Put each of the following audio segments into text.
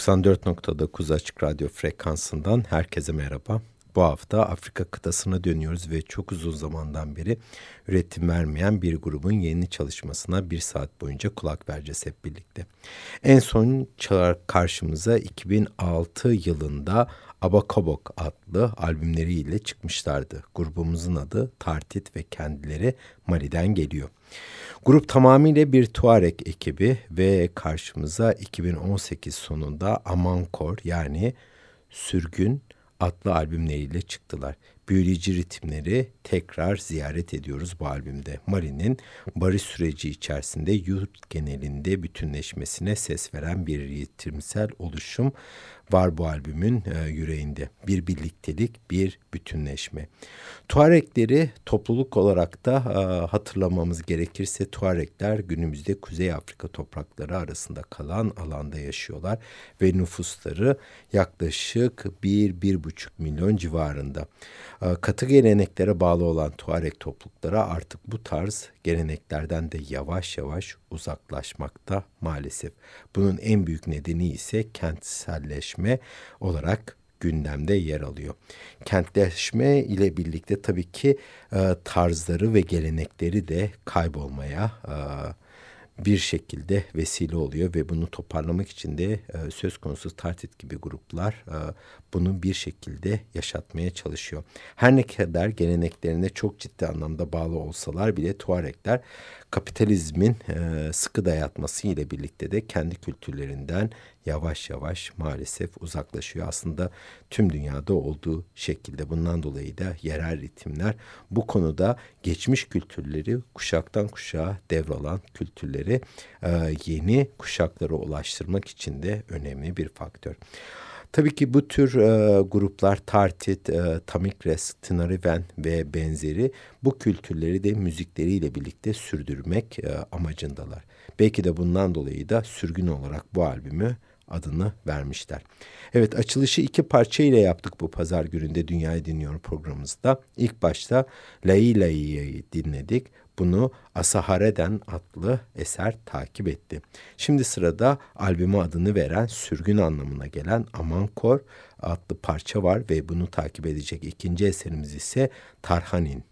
94.9 Açık Radyo frekansından herkese merhaba. Bu hafta Afrika kıtasına dönüyoruz ve çok uzun zamandan beri üretim vermeyen bir grubun yeni çalışmasına bir saat boyunca kulak vereceğiz hep birlikte. En son karşımıza 2006 yılında Abakabok adlı albümleriyle çıkmışlardı. Grubumuzun adı Tartit ve kendileri Mali'den geliyor. Grup tamamıyla bir Tuareg ekibi ve karşımıza 2018 sonunda Amankor yani Sürgün adlı albümleriyle çıktılar. Büyüleyici ritimleri tekrar ziyaret ediyoruz bu albümde. Mari'nin barış süreci içerisinde yurt genelinde bütünleşmesine ses veren bir ritimsel oluşum var bu albümün e, yüreğinde. Bir birliktelik, bir bütünleşme. Tuarekleri topluluk olarak da e, hatırlamamız gerekirse Tuarekler günümüzde Kuzey Afrika toprakları arasında kalan alanda yaşıyorlar ve nüfusları yaklaşık 1-1,5 milyon civarında. E, katı geleneklere bağlı olan Tuareg topluluklara artık bu tarz geleneklerden de yavaş yavaş uzaklaşmakta maalesef. Bunun en büyük nedeni ise kentselleşme olarak gündemde yer alıyor. Kentleşme ile birlikte tabii ki e, tarzları ve gelenekleri de kaybolmaya e, bir şekilde vesile oluyor ve bunu toparlamak için de e, söz konusu Tartit gibi gruplar e, bunu bir şekilde yaşatmaya çalışıyor. Her ne kadar geleneklerine çok ciddi anlamda bağlı olsalar bile Tuarekler kapitalizmin e, sıkı dayatması ile birlikte de kendi kültürlerinden yavaş yavaş maalesef uzaklaşıyor. Aslında tüm dünyada olduğu şekilde bundan dolayı da yerel ritimler bu konuda geçmiş kültürleri kuşaktan kuşağa devralan kültürleri e, yeni kuşaklara ulaştırmak için de önemli bir faktör. Tabii ki bu tür e, gruplar Tartit, e, Tamikres, Tınariven ve benzeri bu kültürleri de müzikleriyle birlikte sürdürmek e, amacındalar. Belki de bundan dolayı da sürgün olarak bu albümü adını vermişler. Evet açılışı iki parça ile yaptık bu pazar gününde Dünyayı Dinliyor programımızda. İlk başta Lai Lai'yi dinledik. Bunu Asahare'den adlı eser takip etti. Şimdi sırada albümü adını veren sürgün anlamına gelen Amankor adlı parça var ve bunu takip edecek ikinci eserimiz ise Tarhanin.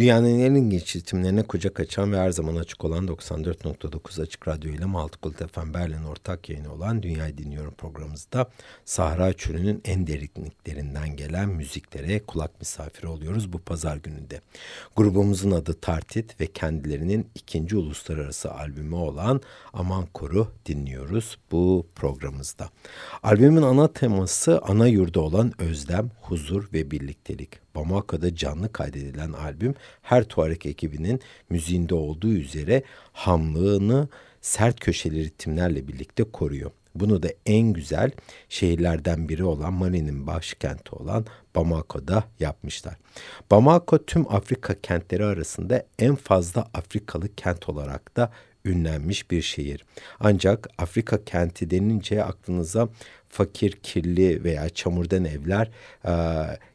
Dünyanın en ilginç ritimlerine kucak açan ve her zaman açık olan 94.9 Açık Radyo ile Maltıkult FM Berlin ortak yayını olan Dünyayı Dinliyorum programımızda Sahra Çölü'nün en derinliklerinden gelen müziklere kulak misafiri oluyoruz bu pazar gününde. Grubumuzun adı Tartit ve kendilerinin ikinci uluslararası albümü olan Aman Koru dinliyoruz bu programımızda. Albümün ana teması ana yurda olan özlem, huzur ve birliktelik. Bamako'da canlı kaydedilen albüm her Tuareg ekibinin müziğinde olduğu üzere hamlığını sert köşeli ritimlerle birlikte koruyor. Bunu da en güzel şehirlerden biri olan Mali'nin başkenti olan Bamako'da yapmışlar. Bamako tüm Afrika kentleri arasında en fazla Afrikalı kent olarak da ünlenmiş bir şehir. Ancak Afrika kenti denince aklınıza fakir, kirli veya çamurdan evler e,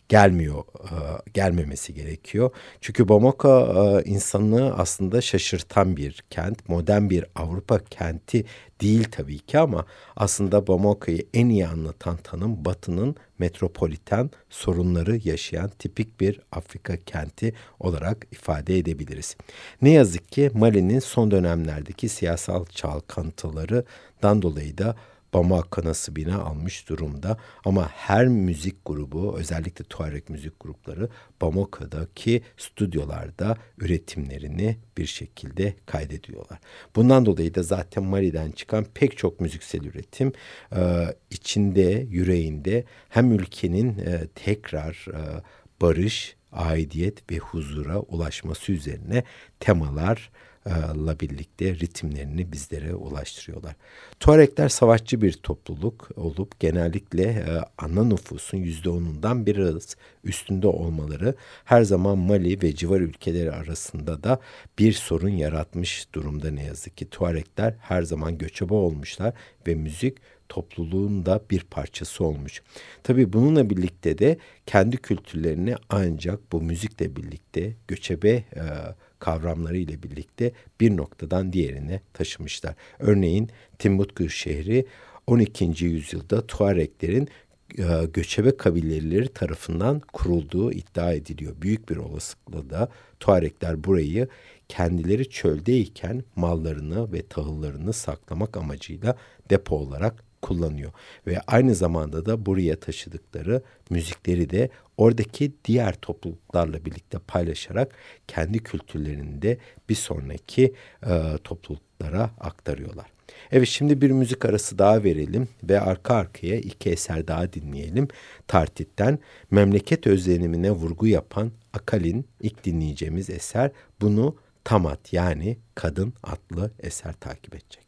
gelmiyor, e, gelmemesi gerekiyor. Çünkü Bamako e, insanı aslında şaşırtan bir kent, modern bir Avrupa kenti değil tabii ki ama aslında Bamako'yu en iyi anlatan tanım Batı'nın metropoliten sorunları yaşayan tipik bir Afrika kenti olarak ifade edebiliriz. Ne yazık ki Mali'nin son dönemlerdeki siyasal çalkantılarından dolayı da Bamako nasibini almış durumda. Ama her müzik grubu özellikle Tuareg müzik grupları Bamako'daki stüdyolarda üretimlerini bir şekilde kaydediyorlar. Bundan dolayı da zaten Mali'den çıkan pek çok müziksel üretim e, içinde, yüreğinde hem ülkenin e, tekrar e, barış, aidiyet ve huzura ulaşması üzerine temalar la birlikte ritimlerini bizlere ulaştırıyorlar. Tuarekler savaşçı bir topluluk olup genellikle e, ana nüfusun yüzde onundan biraz üstünde olmaları her zaman Mali ve civar ülkeleri arasında da bir sorun yaratmış durumda ne yazık ki. Tuarekler her zaman göçebe olmuşlar ve müzik topluluğun da bir parçası olmuş. Tabii bununla birlikte de kendi kültürlerini ancak bu müzikle birlikte göçebe e, kavramları ile birlikte bir noktadan diğerine taşımışlar. Örneğin Timbuktu şehri 12. yüzyılda Tuareklerin e, göçebe kabileleri tarafından kurulduğu iddia ediliyor. Büyük bir olasılıkla da Tuarekler burayı kendileri çöldeyken mallarını ve tahıllarını saklamak amacıyla depo olarak kullanıyor. Ve aynı zamanda da buraya taşıdıkları müzikleri de oradaki diğer topluluklarla birlikte paylaşarak kendi kültürlerini de bir sonraki e, topluluklara aktarıyorlar. Evet şimdi bir müzik arası daha verelim ve arka arkaya iki eser daha dinleyelim. Tartit'ten memleket özlenimine vurgu yapan Akal'in ilk dinleyeceğimiz eser bunu Tamat yani Kadın adlı eser takip edecek.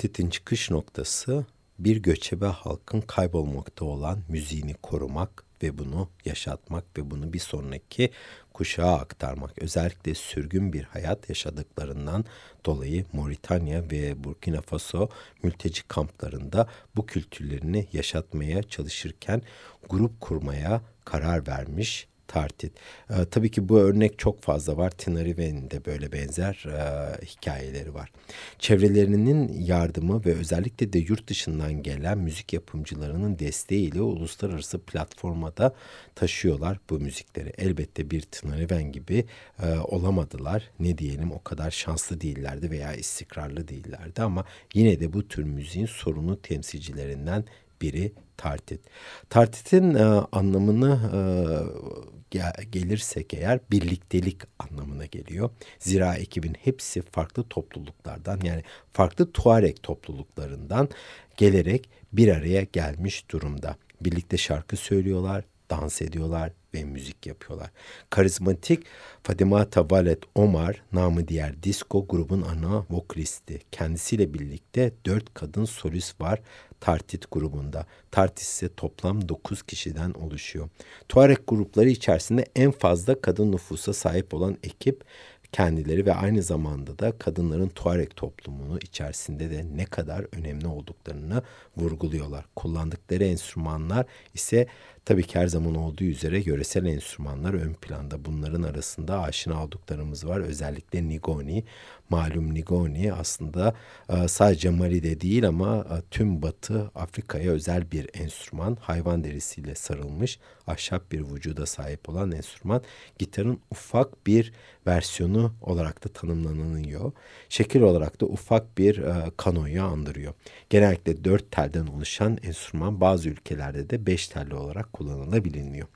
Tartet'in çıkış noktası bir göçebe halkın kaybolmakta olan müziğini korumak ve bunu yaşatmak ve bunu bir sonraki kuşağa aktarmak. Özellikle sürgün bir hayat yaşadıklarından dolayı Moritanya ve Burkina Faso mülteci kamplarında bu kültürlerini yaşatmaya çalışırken grup kurmaya karar vermiş Tartit. E, tabii ki bu örnek çok fazla var. Teneriffe'nin de böyle benzer e, hikayeleri var. Çevrelerinin yardımı ve özellikle de yurt dışından gelen müzik yapımcılarının desteğiyle uluslararası platformada taşıyorlar bu müzikleri. Elbette bir Tenerife gibi e, olamadılar. Ne diyelim o kadar şanslı değillerdi veya istikrarlı değillerdi ama yine de bu tür müziğin sorunu temsilcilerinden biri tartit. Tartitin e, anlamını e, gelirsek eğer birliktelik anlamına geliyor. Zira ekibin hepsi farklı topluluklardan yani farklı Tuareg topluluklarından gelerek bir araya gelmiş durumda. Birlikte şarkı söylüyorlar, dans ediyorlar ve müzik yapıyorlar. Karizmatik Fadimata Valet Omar, namı diğer disco grubun ana vokalisti. Kendisiyle birlikte dört kadın solist var Tartit grubunda. Tartit ise toplam 9 kişiden oluşuyor. Tuareg grupları içerisinde en fazla kadın nüfusa sahip olan ekip kendileri ve aynı zamanda da kadınların Tuareg toplumunu içerisinde de ne kadar önemli olduklarını vurguluyorlar. Kullandıkları enstrümanlar ise Tabii ki her zaman olduğu üzere yöresel enstrümanlar ön planda. Bunların arasında aşina olduklarımız var. Özellikle Nigoni. Malum Nigoni aslında e, sadece Mali'de değil ama e, tüm Batı Afrika'ya özel bir enstrüman. Hayvan derisiyle sarılmış ahşap bir vücuda sahip olan enstrüman. Gitarın ufak bir versiyonu olarak da tanımlanıyor. Şekil olarak da ufak bir e, kanoyu andırıyor. Genellikle dört telden oluşan enstrüman bazı ülkelerde de beş telli olarak kullanılabiliyor.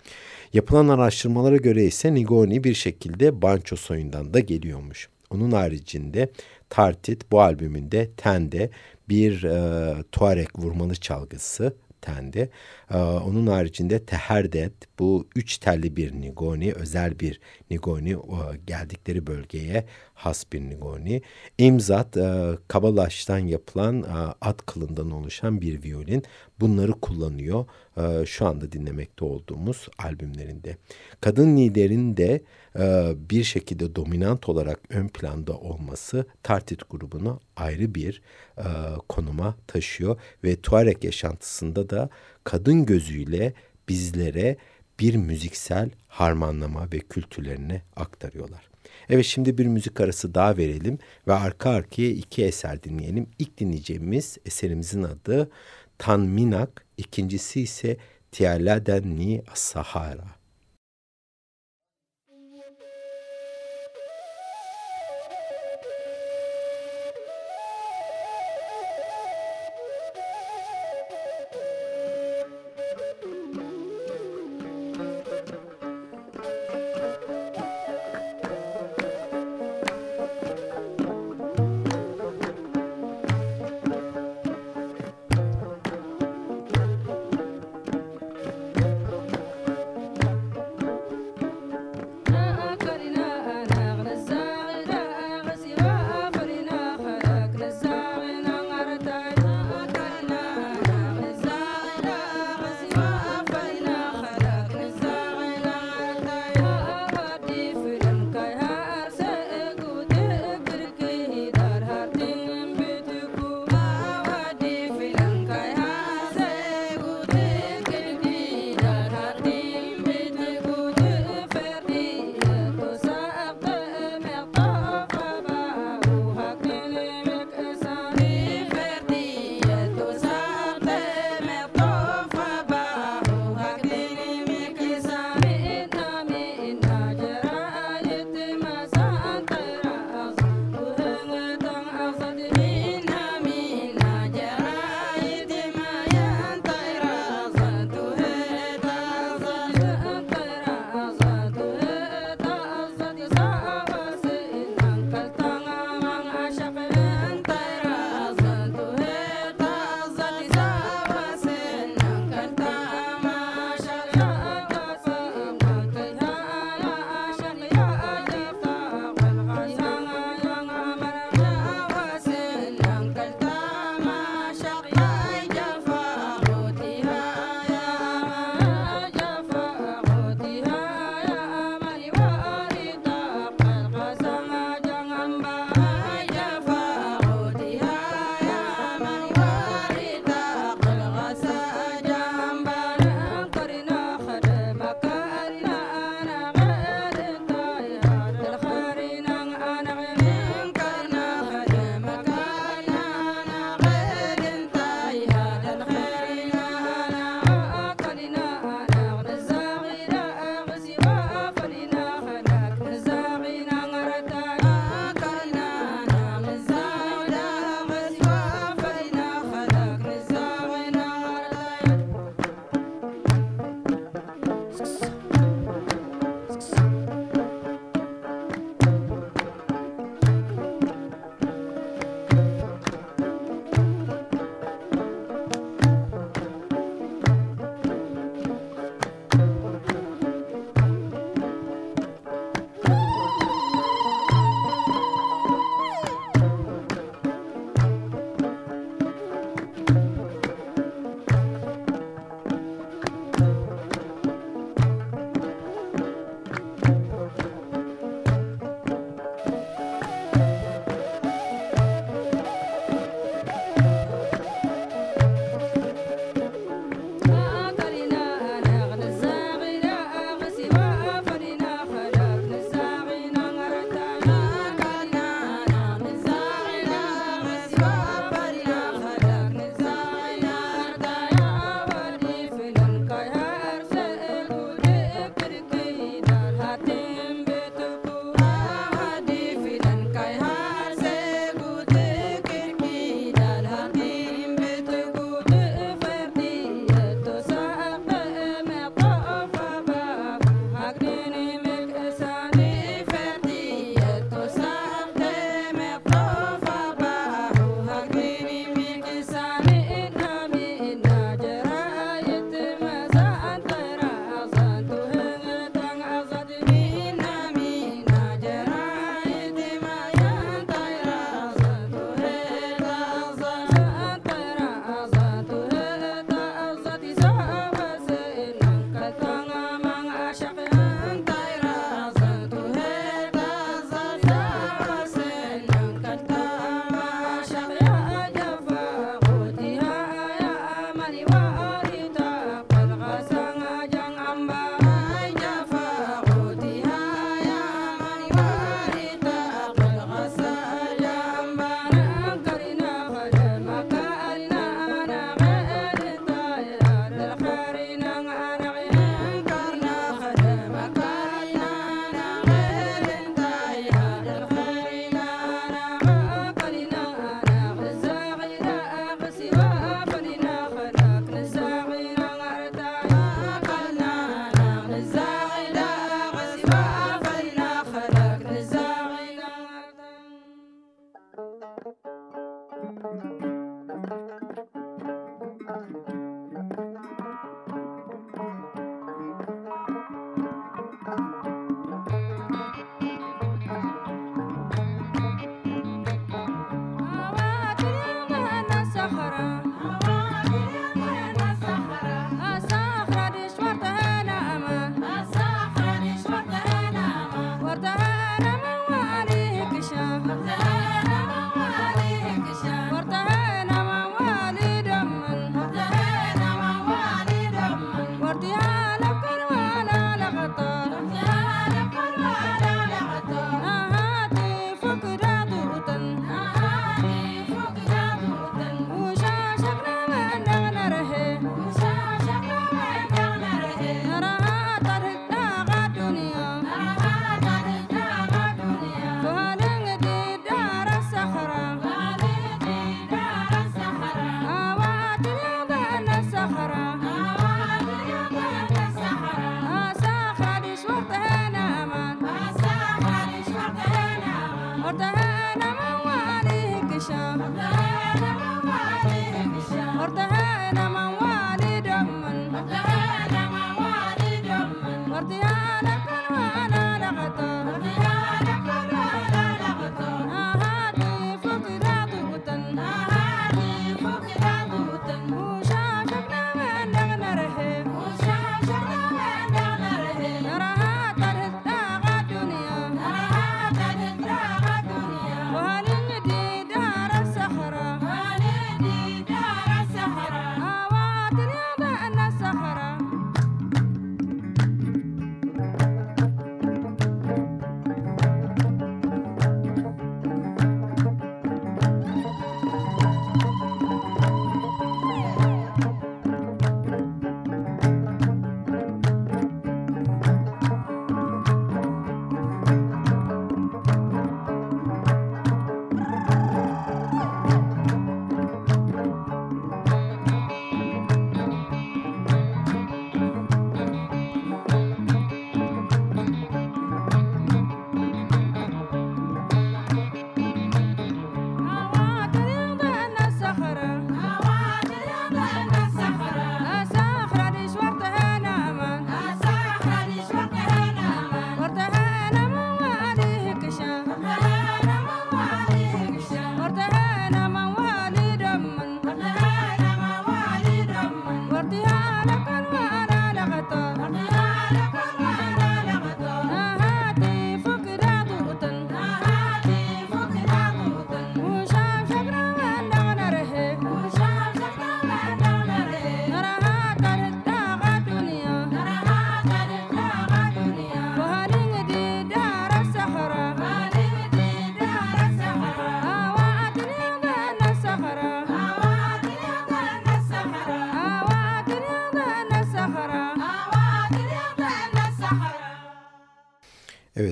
Yapılan araştırmalara göre ise Nigoni bir şekilde banço soyundan da geliyormuş. Onun haricinde Tartit bu albümünde Tende bir e, Tuareg vurmalı çalgısı Tende. Ee, onun haricinde Teherdet bu üç telli bir Nigoni özel bir Nigoni geldikleri bölgeye has bir Nigoni. İmzat e, kabalaştan yapılan e, at kılından oluşan bir violin bunları kullanıyor e, şu anda dinlemekte olduğumuz albümlerinde. Kadın liderin de bir şekilde dominant olarak ön planda olması Tartit grubunu ayrı bir konuma taşıyor ve Tuareg yaşantısında da kadın gözüyle bizlere bir müziksel harmanlama ve kültürlerini aktarıyorlar. Evet şimdi bir müzik arası daha verelim ve arka arkaya iki eser dinleyelim. İlk dinleyeceğimiz eserimizin adı Tanminak, ikincisi ise Tialaden Ni Sahara.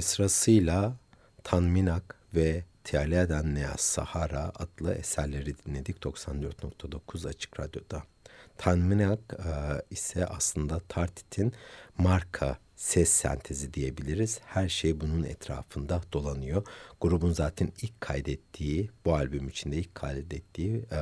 Sırasıyla Tanminak ve Tialeadan Neas Sahara adlı eserleri dinledik 94.9 Açık Radyo'da. Tanminak e, ise aslında Tartit'in marka ses sentezi diyebiliriz. Her şey bunun etrafında dolanıyor. Grubun zaten ilk kaydettiği, bu albüm içinde ilk kaydettiği e,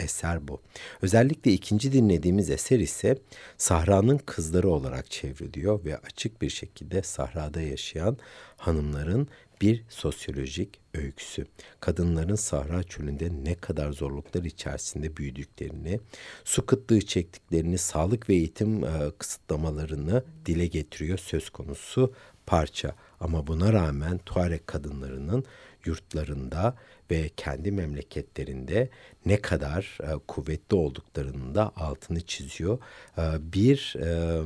eser bu. Özellikle ikinci dinlediğimiz eser ise Sahra'nın kızları olarak çevriliyor ve açık bir şekilde sahrada yaşayan hanımların bir sosyolojik öyküsü. Kadınların Sahra çölünde ne kadar zorluklar içerisinde büyüdüklerini, su kıtlığı çektiklerini, sağlık ve eğitim e, kısıtlamalarını dile getiriyor söz konusu parça. Ama buna rağmen Tuareg kadınlarının yurtlarında ve kendi memleketlerinde ne kadar e, kuvvetli olduklarının da altını çiziyor. E, bir e,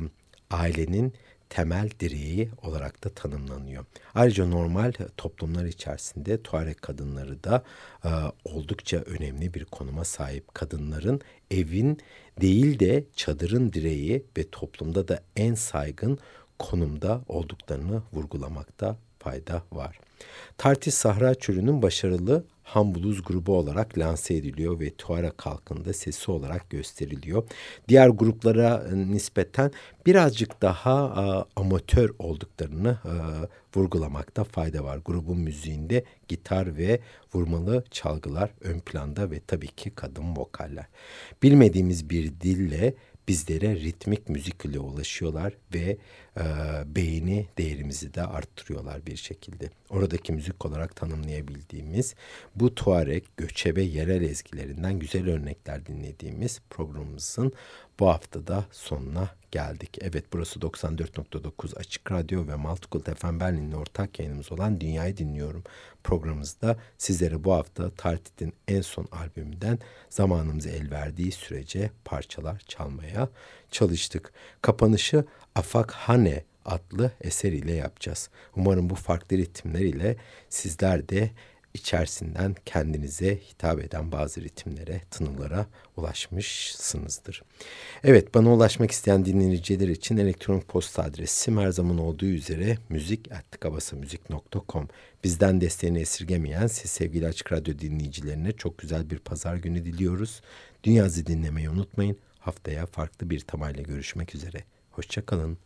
ailenin temel direği olarak da tanımlanıyor. Ayrıca normal toplumlar içerisinde Tuareg kadınları da e, oldukça önemli bir konuma sahip. Kadınların evin değil de çadırın direği ve toplumda da en saygın konumda olduklarını vurgulamakta fayda var. Tartis Sahra Çölü'nün başarılı Ham Blues grubu olarak lanse ediliyor ve Tuareg halkında sesi olarak gösteriliyor. Diğer gruplara e, nispeten birazcık daha a, amatör olduklarını a, vurgulamakta fayda var. Grubun müziğinde gitar ve vurmalı çalgılar ön planda ve tabii ki kadın vokaller. Bilmediğimiz bir dille bizlere ritmik müzik ile ulaşıyorlar ve e, beğeni değerimizi de arttırıyorlar bir şekilde. Oradaki müzik olarak tanımlayabildiğimiz bu Tuareg göçebe yerel ezgilerinden güzel örnekler dinlediğimiz programımızın bu haftada sonuna geldik. Evet burası 94.9 Açık Radyo ve Multicult FM Berlin'in ortak yayınımız olan Dünyayı Dinliyorum programımızda sizlere bu hafta Tartit'in en son albümünden zamanımızı el verdiği sürece parçalar çalmaya çalıştık. Kapanışı Afak Hane adlı eser ile yapacağız. Umarım bu farklı ritimler ile sizler de içerisinden kendinize hitap eden bazı ritimlere, tınılara ulaşmışsınızdır. Evet bana ulaşmak isteyen dinleyiciler için elektronik posta adresim her zaman olduğu üzere müzik.kabasamüzik.com Bizden desteğini esirgemeyen siz sevgili Açık Radyo dinleyicilerine çok güzel bir pazar günü diliyoruz. Dünyazı dinlemeyi unutmayın. Haftaya farklı bir temayla görüşmek üzere. Hoşçakalın.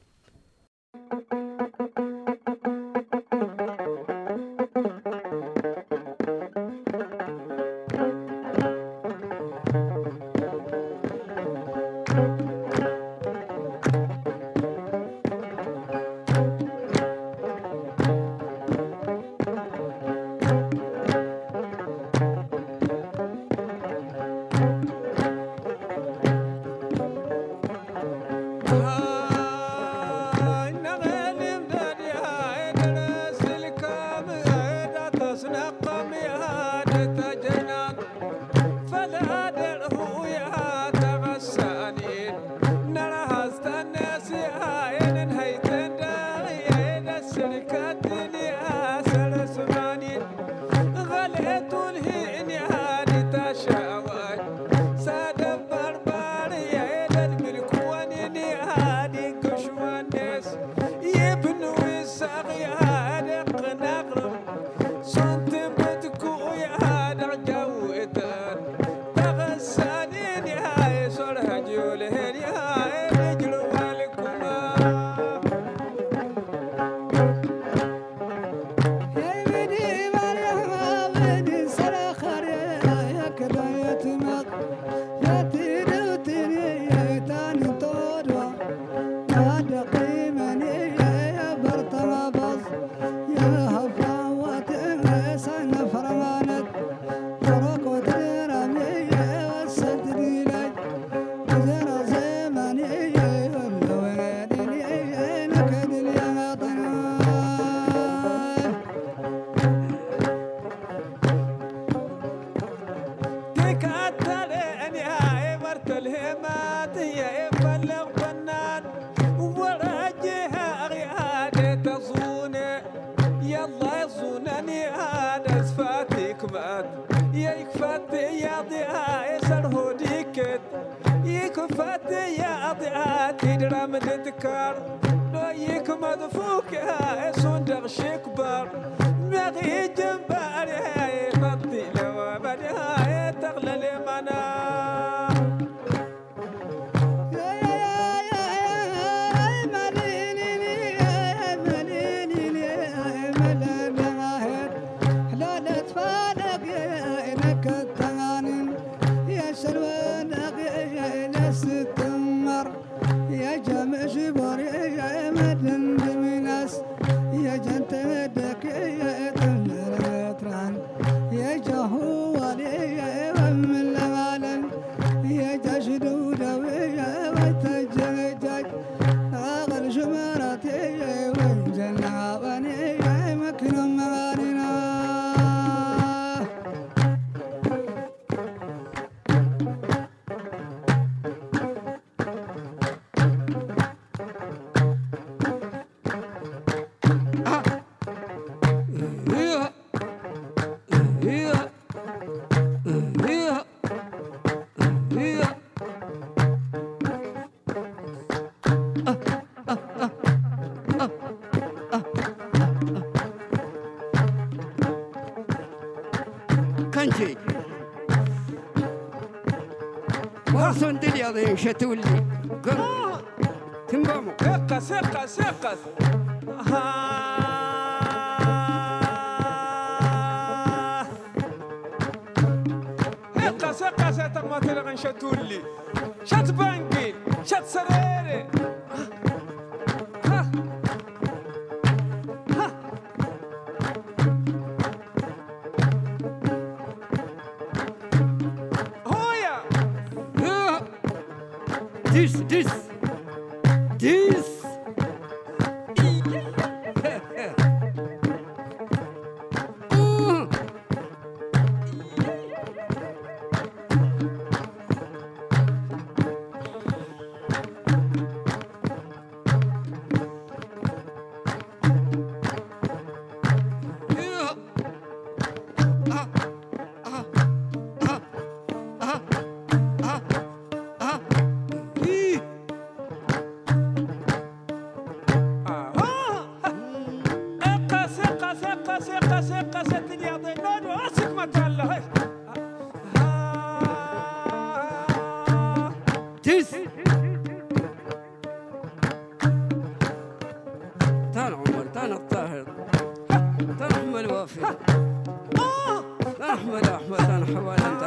العظيم شتولي قرون تنقوموا آه. اقص اقص اقص اقص اقص تقمات لغن شتولي شت بانقيل شت سرير ثقة ثقة ثقة ست اللي يعطينا راسك ما تهلا تس تان عمر تان الطاهر تان أحمد وافي. تان أحمد أحمد تان حوالي.